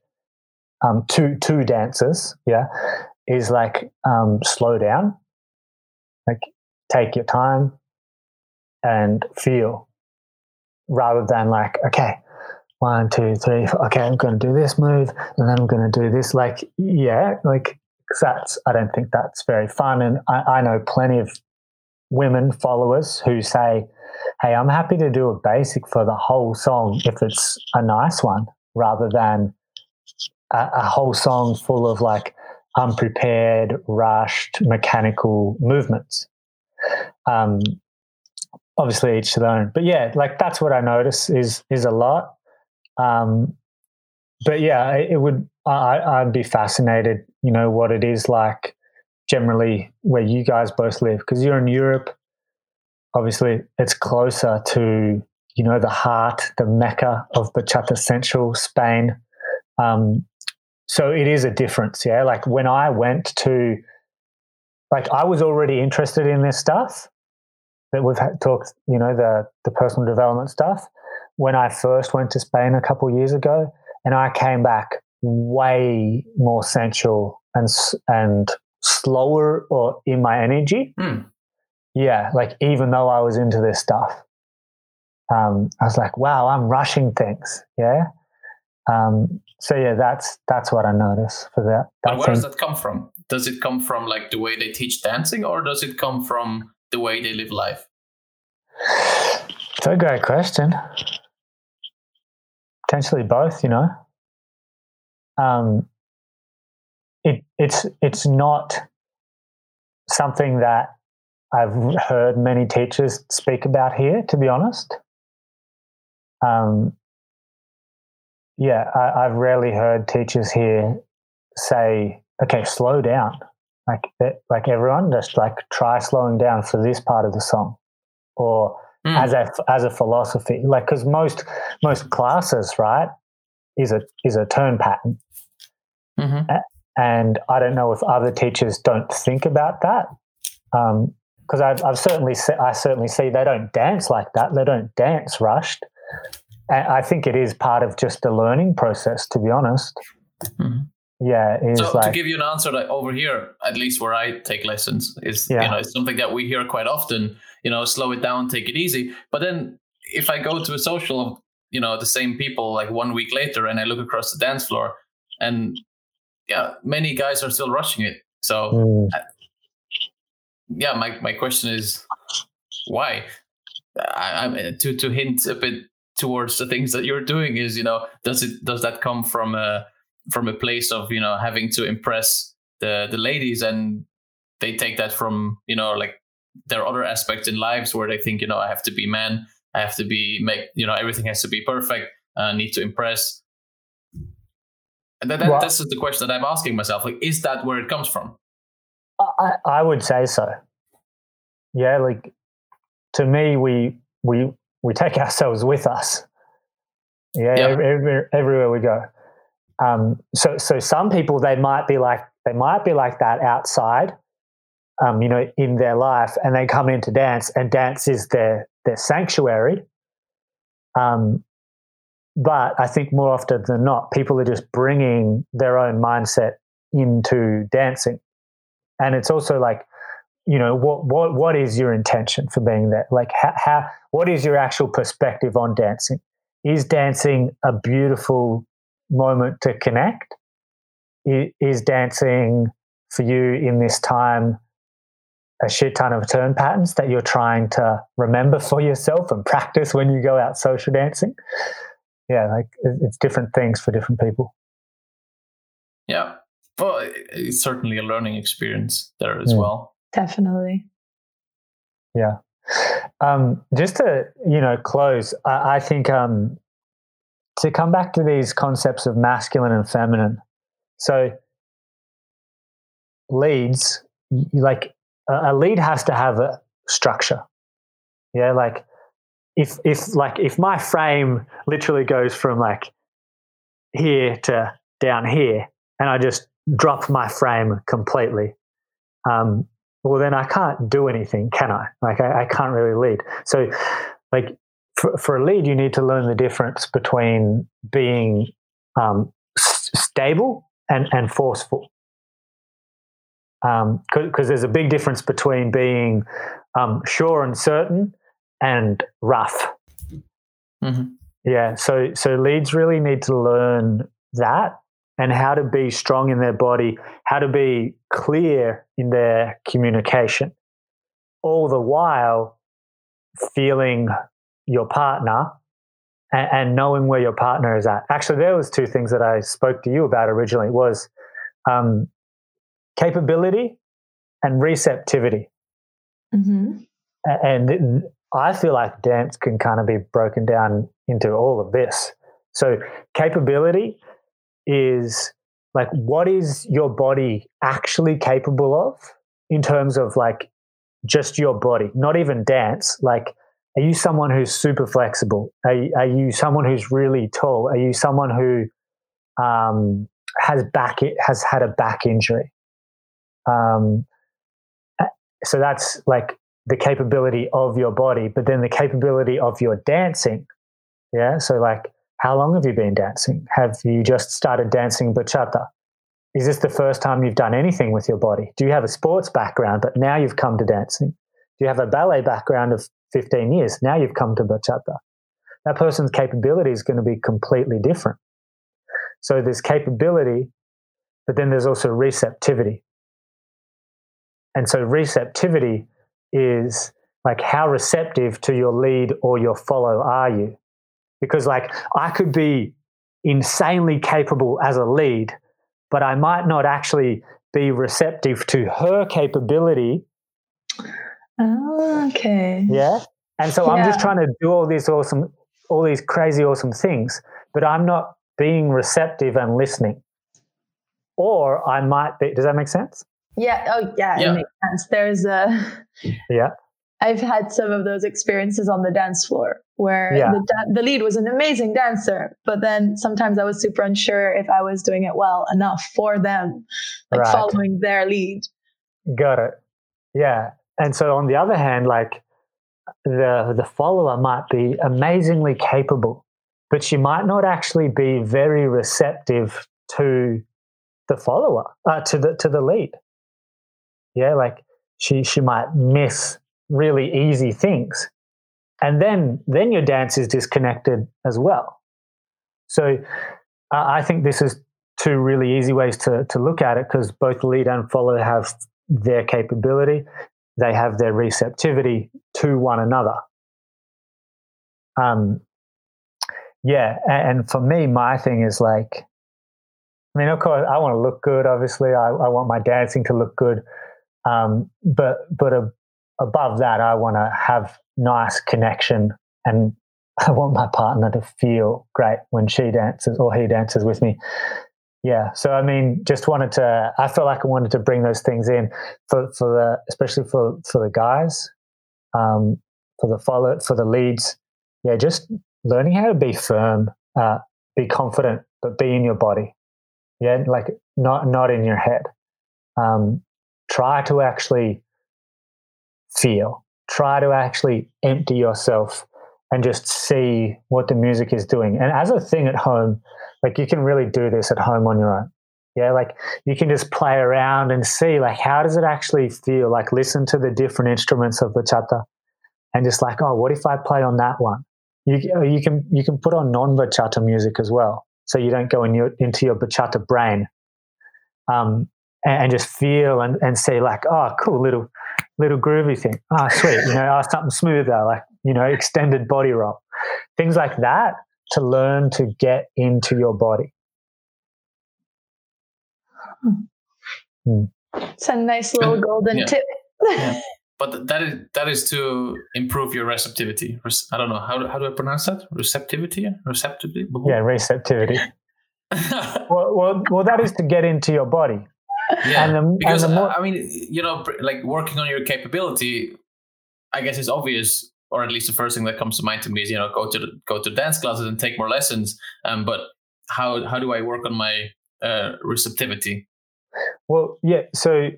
um, to to dancers. Yeah, is like um, slow down, like take your time and feel rather than like, okay, one, two, three, four, okay, I'm going to do this move and then I'm going to do this. Like, yeah, like that's, I don't think that's very fun. And I, I know plenty of women followers who say, hey, I'm happy to do a basic for the whole song if it's a nice one rather than a, a whole song full of like unprepared, rushed, mechanical movements. Um, obviously each to their own. But yeah, like that's what I notice is is a lot. Um, but yeah, it, would. I, I'd be fascinated, you know, what it is like generally where you guys both live because you're in Europe. Obviously, it's closer to you know the heart, the mecca of bachata central, Spain. Um, so it is a difference, yeah. Like when I went to, like I was already interested in this stuff that we've talked, you know, the the personal development stuff when I first went to Spain a couple years ago, and I came back way more sensual and and slower or in my energy. Mm. Yeah, like even though I was into this stuff, um, I was like, wow, I'm rushing things. Yeah. Um, so yeah, that's that's what I notice for that. that where thing. does that come from? Does it come from like the way they teach dancing, or does it come from the way they live life? It's a great question potentially both, you know. Um, it, it's it's not something that I've heard many teachers speak about here, to be honest. Um, yeah, I, I've rarely heard teachers here say, "Okay, slow down." Like, like everyone, just like try slowing down for this part of the song, or mm. as a as a philosophy. Like because most most classes, right, is a is a turn pattern, mm-hmm. and I don't know if other teachers don't think about that. because um, I've, I've certainly se- I certainly see they don't dance like that. They don't dance rushed. And I think it is part of just a learning process, to be honest. Mm-hmm yeah so like, to give you an answer like over here at least where i take lessons is yeah. you know it's something that we hear quite often you know slow it down take it easy. But then if i go to a social of you know the same people like one week later and i look across the dance floor and yeah many guys are still rushing it. So mm. I, yeah my, my question is why? I, I to to hint a bit towards the things that you're doing is you know does it does that come from a from a place of you know having to impress the the ladies and they take that from you know like there are other aspects in lives where they think you know i have to be man i have to be make you know everything has to be perfect i need to impress. And that, that well, that's the question that i'm asking myself like is that where it comes from? I i would say so. Yeah like to me we we we take ourselves with us. Yeah, yeah. Every, everywhere we go. Um, so, so some people they might be like they might be like that outside, um, you know, in their life, and they come into dance, and dance is their their sanctuary. Um, but I think more often than not, people are just bringing their own mindset into dancing, and it's also like, you know, what what what is your intention for being there? Like, how, how what is your actual perspective on dancing? Is dancing a beautiful moment to connect? Is dancing for you in this time a shit ton of turn patterns that you're trying to remember for yourself and practice when you go out social dancing? Yeah, like it's different things for different people. Yeah. Well, it's certainly a learning experience there as mm. well. Definitely. Yeah. Um, just to you know close, I, I think um, to come back to these concepts of masculine and feminine. So leads, like a lead has to have a structure. Yeah, like if if like if my frame literally goes from like here to down here, and I just drop my frame completely, um, well then I can't do anything, can I? Like I, I can't really lead. So like for, for a lead, you need to learn the difference between being um, s- stable and, and forceful. Because um, there's a big difference between being um, sure and certain and rough. Mm-hmm. Yeah, so so leads really need to learn that and how to be strong in their body, how to be clear in their communication, all the while feeling your partner and, and, knowing where your partner is at. Actually, there was two things that I spoke to you about originally was um, capability and receptivity. Mm-hmm. And I feel like dance can kind of be broken down into all of this. So, capability is like, what is your body actually capable of in terms of like just your body, not even dance? Like, are you someone who's super flexible? Are, are you someone who's really tall? Are you someone who um, has back has had a back injury? Um, so that's like the capability of your body, but then the capability of your dancing. Yeah. So, like, how long have you been dancing? Have you just started dancing bachata? Is this the first time you've done anything with your body? Do you have a sports background, but now you've come to dancing? Do you have a ballet background of 15 years? Now you've come to bachata. That person's capability is going to be completely different. So there's capability, but then there's also receptivity. And so receptivity is like how receptive to your lead or your follow are you? Because like I could be insanely capable as a lead, but I might not actually be receptive to her capability. Oh, okay. Yeah. And so yeah. I'm just trying to do all these awesome, all these crazy awesome things, but I'm not being receptive and listening. Or I might be, does that make sense? Yeah. Oh, yeah. yeah. It makes sense. There's a. Yeah. I've had some of those experiences on the dance floor where yeah. the, da- the lead was an amazing dancer, but then sometimes I was super unsure if I was doing it well enough for them, like right. following their lead. Got it. Yeah. And so on the other hand, like the the follower might be amazingly capable, but she might not actually be very receptive to the follower, uh, to the to the lead. Yeah, like she she might miss really easy things, and then then your dance is disconnected as well. So uh, I think this is two really easy ways to to look at it because both lead and follow have their capability, they have their receptivity to one another. Um, yeah, and, and for me, my thing is like, I mean, of course, I want to look good. Obviously, I, I want my dancing to look good. Um, but but above that, I want to have nice connection, and I want my partner to feel great when she dances or he dances with me. Yeah, so I mean, just wanted to. I felt like I wanted to bring those things in for for the especially for for the guys, um, for the follow for the leads. Yeah, just learning how to be firm, uh, be confident, but be in your body. Yeah, like not not in your head. Um, try to actually feel, try to actually empty yourself and just see what the music is doing. And as a thing at home, like you can really do this at home on your own. Yeah, like you can just play around and see like how does it actually feel? Like listen to the different instruments of bachata and just like, oh, what if I play on that one? You you can you can put on non bachata music as well, so you don't go in your, into your bachata brain. Um, and, just feel and, and say like, oh, cool little little groovy thing. Ah, oh, sweet, you know, oh, something smoother, like you know, extended body roll, things like that to learn to get into your body. Hmm. It's a nice little golden yeah. tip. yeah. But that is that is to improve your receptivity. I don't know how how do I pronounce that? Receptivity, receptivity. Yeah, receptivity. well, well, well, that is to get into your body. Yeah, and the, because and more- I mean, you know, like working on your capability, I guess is obvious, or at least the first thing that comes to mind to me is you know go to the, go to dance classes and take more lessons. Um, but how how do I work on my uh, receptivity? Well, yeah. So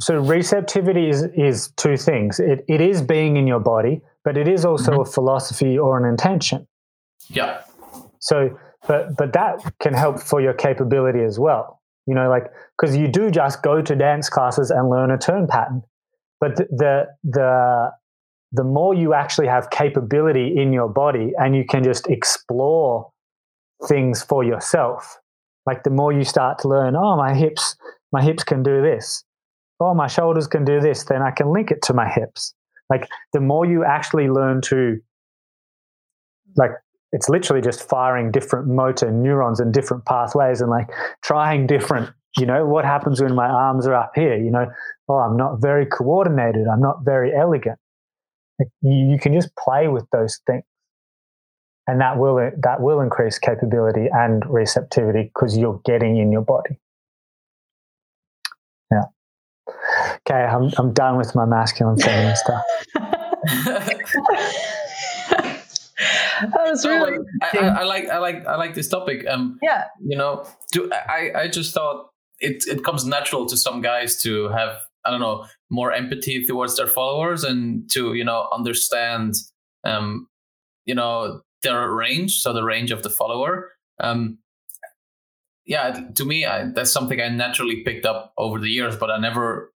so receptivity is is two things. It it is being in your body, but it is also mm-hmm. a philosophy or an intention. Yeah. So, but but that can help for your capability as well you know, like, because you do just go to dance classes and learn a turn pattern. But the, the, the, more you actually have capability in your body and you can just explore things for yourself, like the more you start to learn, oh, my hips, my hips can do this. Oh, my shoulders can do this, then I can link it to my hips. Like the more you actually learn to like it's literally just firing different motor neurons and different pathways and like trying different you know what happens when my arms are up here you know? Oh i'm not very coordinated. I'm not very elegant. You, you can just play with those things. And that will that will increase capability and receptivity because you're getting in your body. Yeah. Okay i'm, I'm done with my masculine feminine stuff that was really. I, I, I, like I like I like this topic. Um, yeah. You know, do I I just thought it it comes natural to some guys to have I don't know more empathy towards their followers and to you know understand um you know their range, so the range of the follower. Um, yeah, to me, I, that's something I naturally picked up over the years, but I never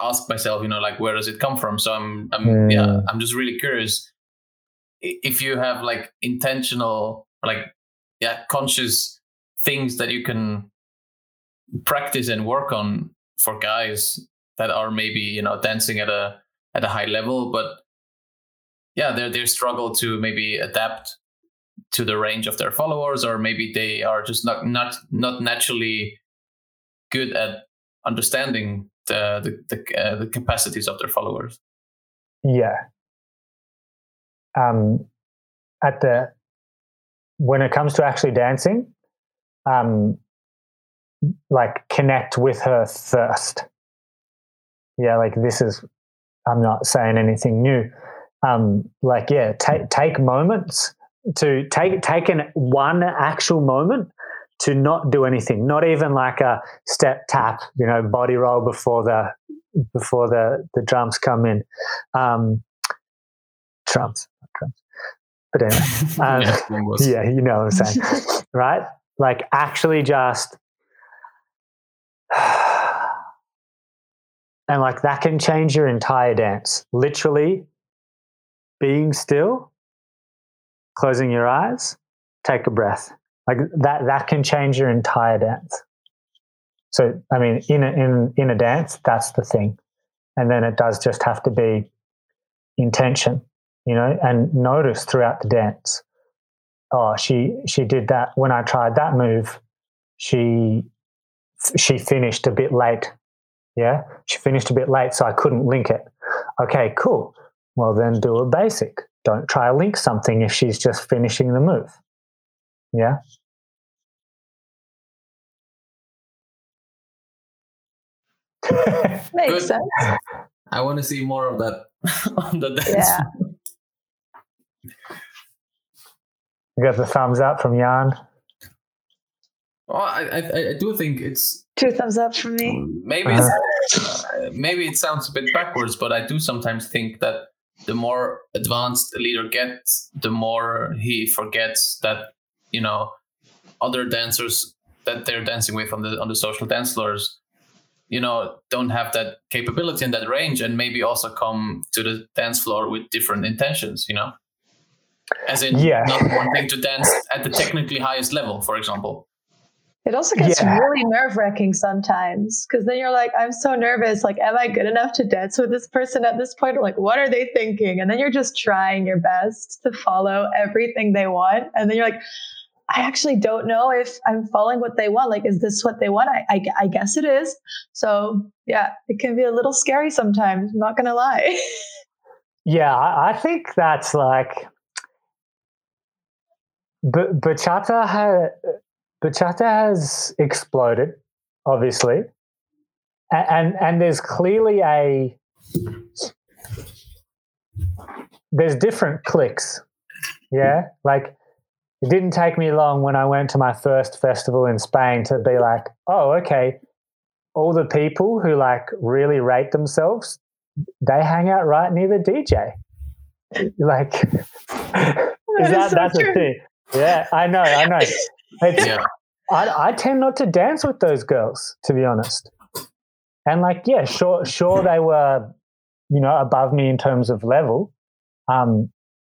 asked myself, you know, like where does it come from? So I'm, I'm mm. yeah, I'm just really curious if you have like intentional like yeah conscious things that you can practice and work on for guys that are maybe you know dancing at a at a high level but yeah they they struggle to maybe adapt to the range of their followers or maybe they are just not not not naturally good at understanding the the the, uh, the capacities of their followers. Yeah um, at the when it comes to actually dancing, um, like connect with her first. Yeah, like this is. I'm not saying anything new. Um, like yeah, take take moments to take take an one actual moment to not do anything, not even like a step tap, you know, body roll before the before the the drums come in. Um, drums. But anyway, um, yeah, you know what I'm saying, right? Like actually just, and like that can change your entire dance. Literally being still, closing your eyes, take a breath. Like that, that can change your entire dance. So, I mean, in a, in in a dance, that's the thing, and then it does just have to be intention you know, and notice throughout the dance. Oh, she she did that when I tried that move. She she finished a bit late. Yeah, she finished a bit late, so I couldn't link it. Okay, cool. Well, then do a basic. Don't try to link something if she's just finishing the move. Yeah. Makes Good. sense. I want to see more of that on the dance. Yeah. You got the thumbs up from Jan. Well, I, I, I do think it's two thumbs up from me. Maybe uh-huh. maybe it sounds a bit backwards, but I do sometimes think that the more advanced a leader gets, the more he forgets that you know other dancers that they're dancing with on the on the social dance floors, you know, don't have that capability and that range, and maybe also come to the dance floor with different intentions. You know. As in, yeah. not wanting to dance at the technically highest level, for example. It also gets yeah. really nerve wracking sometimes because then you're like, I'm so nervous. Like, am I good enough to dance with this person at this point? Or like, what are they thinking? And then you're just trying your best to follow everything they want. And then you're like, I actually don't know if I'm following what they want. Like, is this what they want? I, I, I guess it is. So, yeah, it can be a little scary sometimes. I'm not going to lie. yeah, I, I think that's like but bachata has bachata has exploded, obviously, and, and and there's clearly a there's different clicks, yeah. Like it didn't take me long when I went to my first festival in Spain to be like, oh, okay, all the people who like really rate themselves, they hang out right near the DJ. Like, is that, so that's true. the thing? Yeah, I know, I know. Yeah. I, I tend not to dance with those girls, to be honest. And like, yeah, sure, sure, they were, you know, above me in terms of level. Um,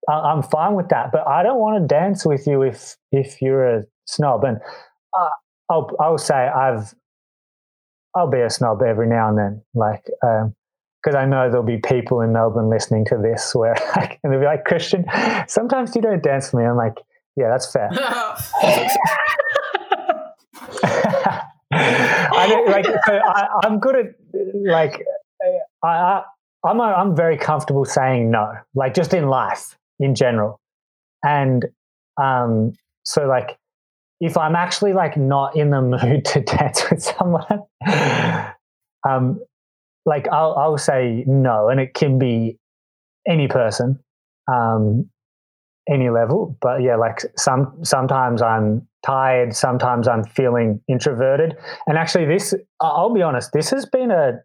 I, am fine with that, but I don't want to dance with you if if you're a snob. And uh, I'll I'll say I've I'll be a snob every now and then, like because um, I know there'll be people in Melbourne listening to this where like, and they'll be like, Kristian, sometimes you don't dance for me. I'm like, yeah, that's fair. I don't, like so I, am good at like I, I I'm a, I'm very comfortable saying no, like just in life in general, and um so like if I'm actually like not in the mood to dance with someone, um, like I'll I'll say no, and it can be any person, um, any level. But yeah, like some sometimes I'm tired, sometimes I'm feeling introverted, and actually this I'll be honest, this has been a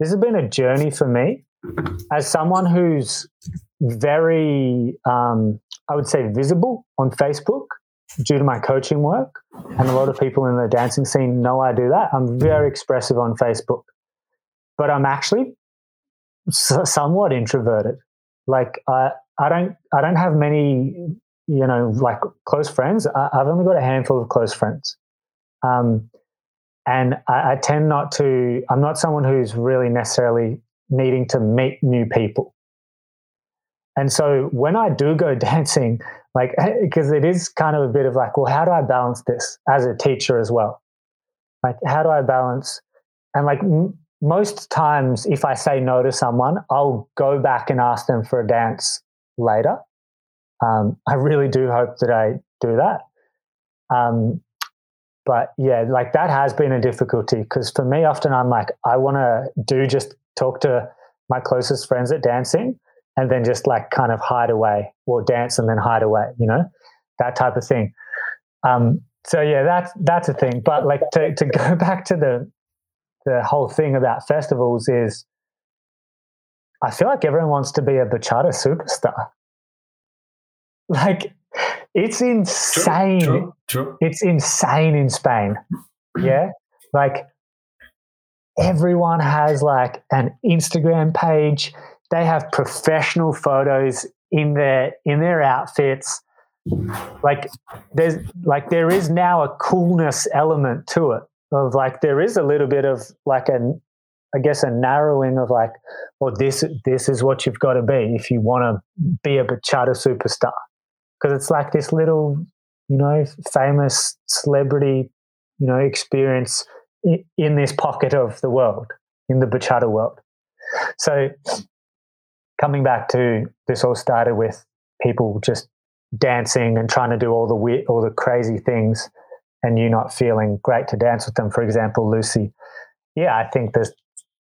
this has been a journey for me as someone who's very um, I would say visible on Facebook due to my coaching work, and a lot of people in the dancing scene know I do that. I'm very expressive on Facebook, but I'm actually somewhat introverted. Like I, I don't, I don't have many, you know, like close friends. I, have only got a handful of close friends, um, and I, I tend not to. I'm not someone who's really necessarily needing to meet new people. And so when I do go dancing, like because it is kind of a bit of like well how do i balance this as a teacher as well like how do i balance and like m- most times if i say no to someone i'll go back and ask them for a dance later um, i really do hope that i do that um, but yeah like that has been a difficulty because for me often i'm like i want to do just talk to my closest friends at dancing and then just like kind of hide away or dance and then hide away, you know, that type of thing. Um, so yeah, that's that's a thing. But like to to go back to the the whole thing about festivals is, I feel like everyone wants to be a bachata superstar. Like it's insane. True, true, true. It's insane in Spain. Yeah, like everyone has like an Instagram page they have professional photos in their in their outfits like there's like there is now a coolness element to it of like there is a little bit of like a I guess a narrowing of like, well, this this is what you've got to be if you want to be a bachata superstar, because it's like this little, you know, famous celebrity, you know, experience in, in this pocket of the world, in the bachata world. So coming back to this all started with people just dancing and trying to do all the weird, all the crazy things and you not feeling great to dance with them. For example lucy. Yeah i think there's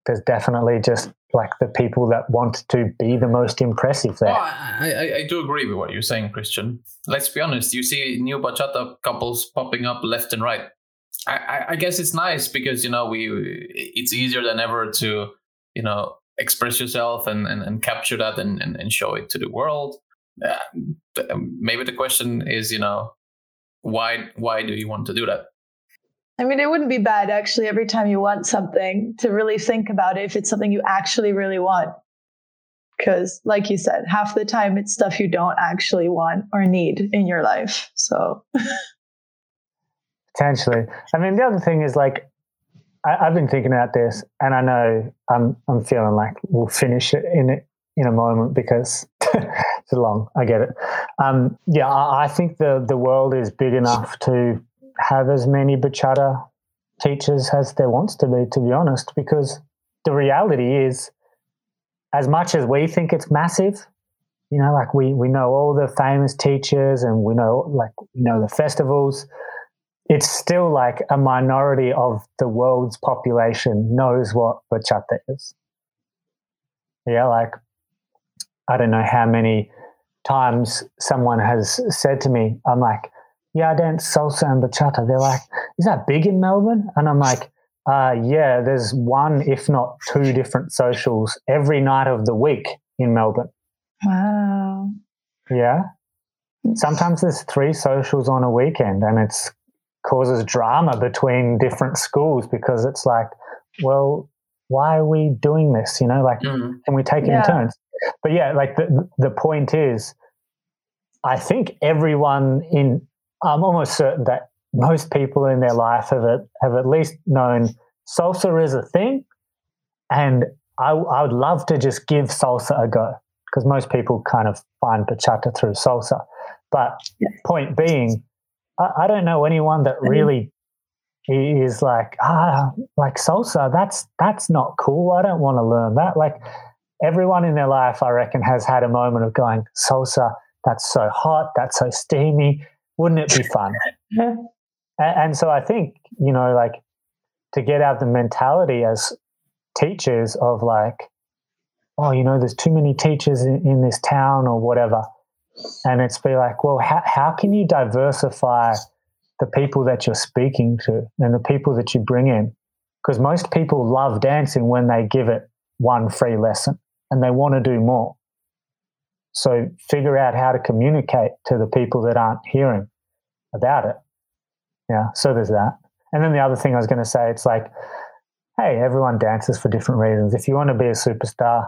there's definitely just like the people that want to be the most impressive there. Well, I, I, I, do agree with what you're saying, Kristian. Let's be honest, you see new bachata couples popping up left and right. I, I guess it's nice because you know we it's easier than ever to you know express yourself and, and, and capture that and, and, and, show it to the world. Uh, maybe the question is, you know, why why do you want to do that? I mean, it wouldn't be bad actually every time you want something to really think about it if it's something you actually really want. Because, like you said, half the time it's stuff you don't actually want or need in your life. So, potentially. I mean, the other thing is like, I, have been thinking about this, and I know I'm I'm feeling like we'll finish it in in a moment because it's long. I get it. Um, yeah, I, I, think the the world is big enough to have as many bachata teachers as there wants to be. To be honest, because the reality is, as much as we think it's massive, you know, like we we know all the famous teachers, and we know like we know the festivals it's still like a minority of the world's population knows what bachata is. Yeah, like I don't know how many times someone has said to me, I'm like, yeah, I dance salsa and bachata. They're like, is that big in Melbourne? And I'm like, uh, yeah, there's one, if not two different socials every night of the week in Melbourne. Wow. Yeah. Sometimes there's three socials on a weekend and it's causes drama between different schools because it's like, well, why are we doing this? You know, like, mm-hmm. can we take it yeah. in turns? But yeah, like the the point is, I think everyone in, I'm almost certain that most people in their life have at, have at least known salsa is a thing, and I, I would love to just give salsa a go because most people kind of find bachata through salsa. But point being, I, I don't know anyone that really is like ah like salsa. That's that's not cool. I don't want to learn that. Like everyone in their life, I reckon, has had a moment of going salsa. That's so hot. That's so steamy. Wouldn't it be fun? and, and so I think you know, like to get out the mentality as teachers of like, oh, you know, there's too many teachers in, in this town or whatever. And it's be like, well, how, how can you diversify the people that you're speaking to and the people that you bring in? Because most people love dancing when they give it one free lesson and they want to do more. So figure out how to communicate to the people that aren't hearing about it. Yeah, so there's that. And then the other thing I was going to say, it's like, hey, everyone dances for different reasons. If you want to be a superstar,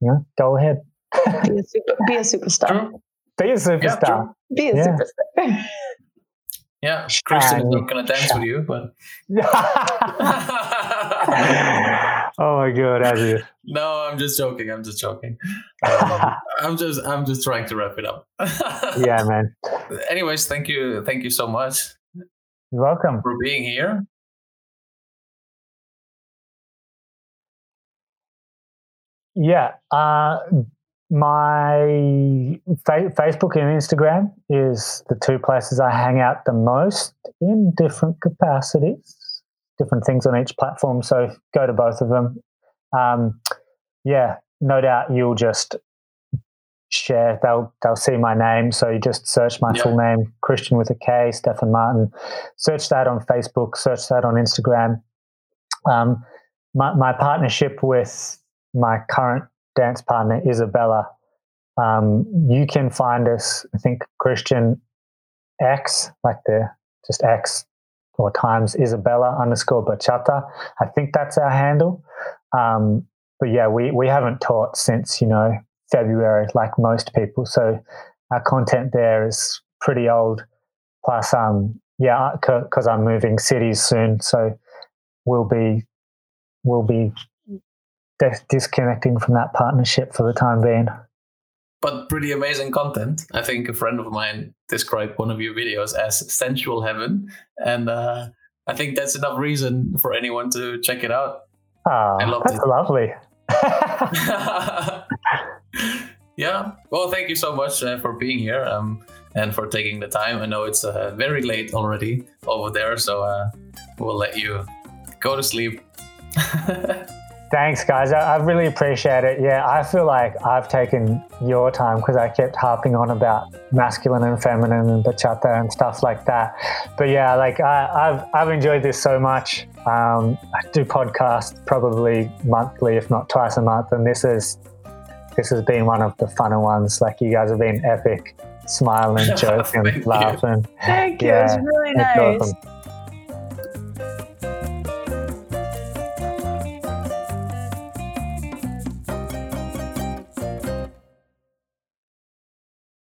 you know, go ahead. be, a super, be a superstar. Be a superstar. Yeah, be a yeah. superstar. Yeah, Kristian is not going to dance with you, but. oh my god, you? No, I'm just joking. I'm just joking. Um, I'm just, I'm just trying to wrap it up. yeah, man. Anyways, thank you, thank you so much. You're welcome for being here. Yeah. Uh, my fa- Facebook and Instagram is the two places I hang out the most in different capacities, different things on each platform. So go to both of them. Um, yeah, no doubt you'll just share. They'll they'll see my name. So you just search my yeah. full name, Kristian with a K, Stefan Martin. Search that on Facebook. Search that on Instagram. Um, my, my partnership with my current dance partner, Isabella. Um, you can find us, I think, Kristian X, like the just X or times Isabella underscore bachata. I think that's our handle. Um, but yeah, we, we haven't taught since, you know, February, like most people. So our content there is pretty old. Plus, um, yeah, because I'm moving cities soon, so we'll be we'll be disconnecting from that partnership for the time being. But pretty amazing content. I think a friend of mine described one of your videos as sensual heaven, and uh, I think that's enough reason for anyone to check it out. Oh, that's it. lovely. yeah. Well, thank you so much uh, for being here um, and for taking the time. I know it's uh, very late already over there, so uh, we'll let you go to sleep. Thanks, guys. I, I, really appreciate it. Yeah, I feel like I've taken your time because I kept harping on about masculine and feminine and bachata and stuff like that. But yeah, like I, have I've enjoyed this so much. Um, I do podcasts probably monthly, if not twice a month, and this is this has been one of the funner ones. Like you guys have been epic, smiling, joking, laughing. Thank you. Yeah, it's really nice. Awesome.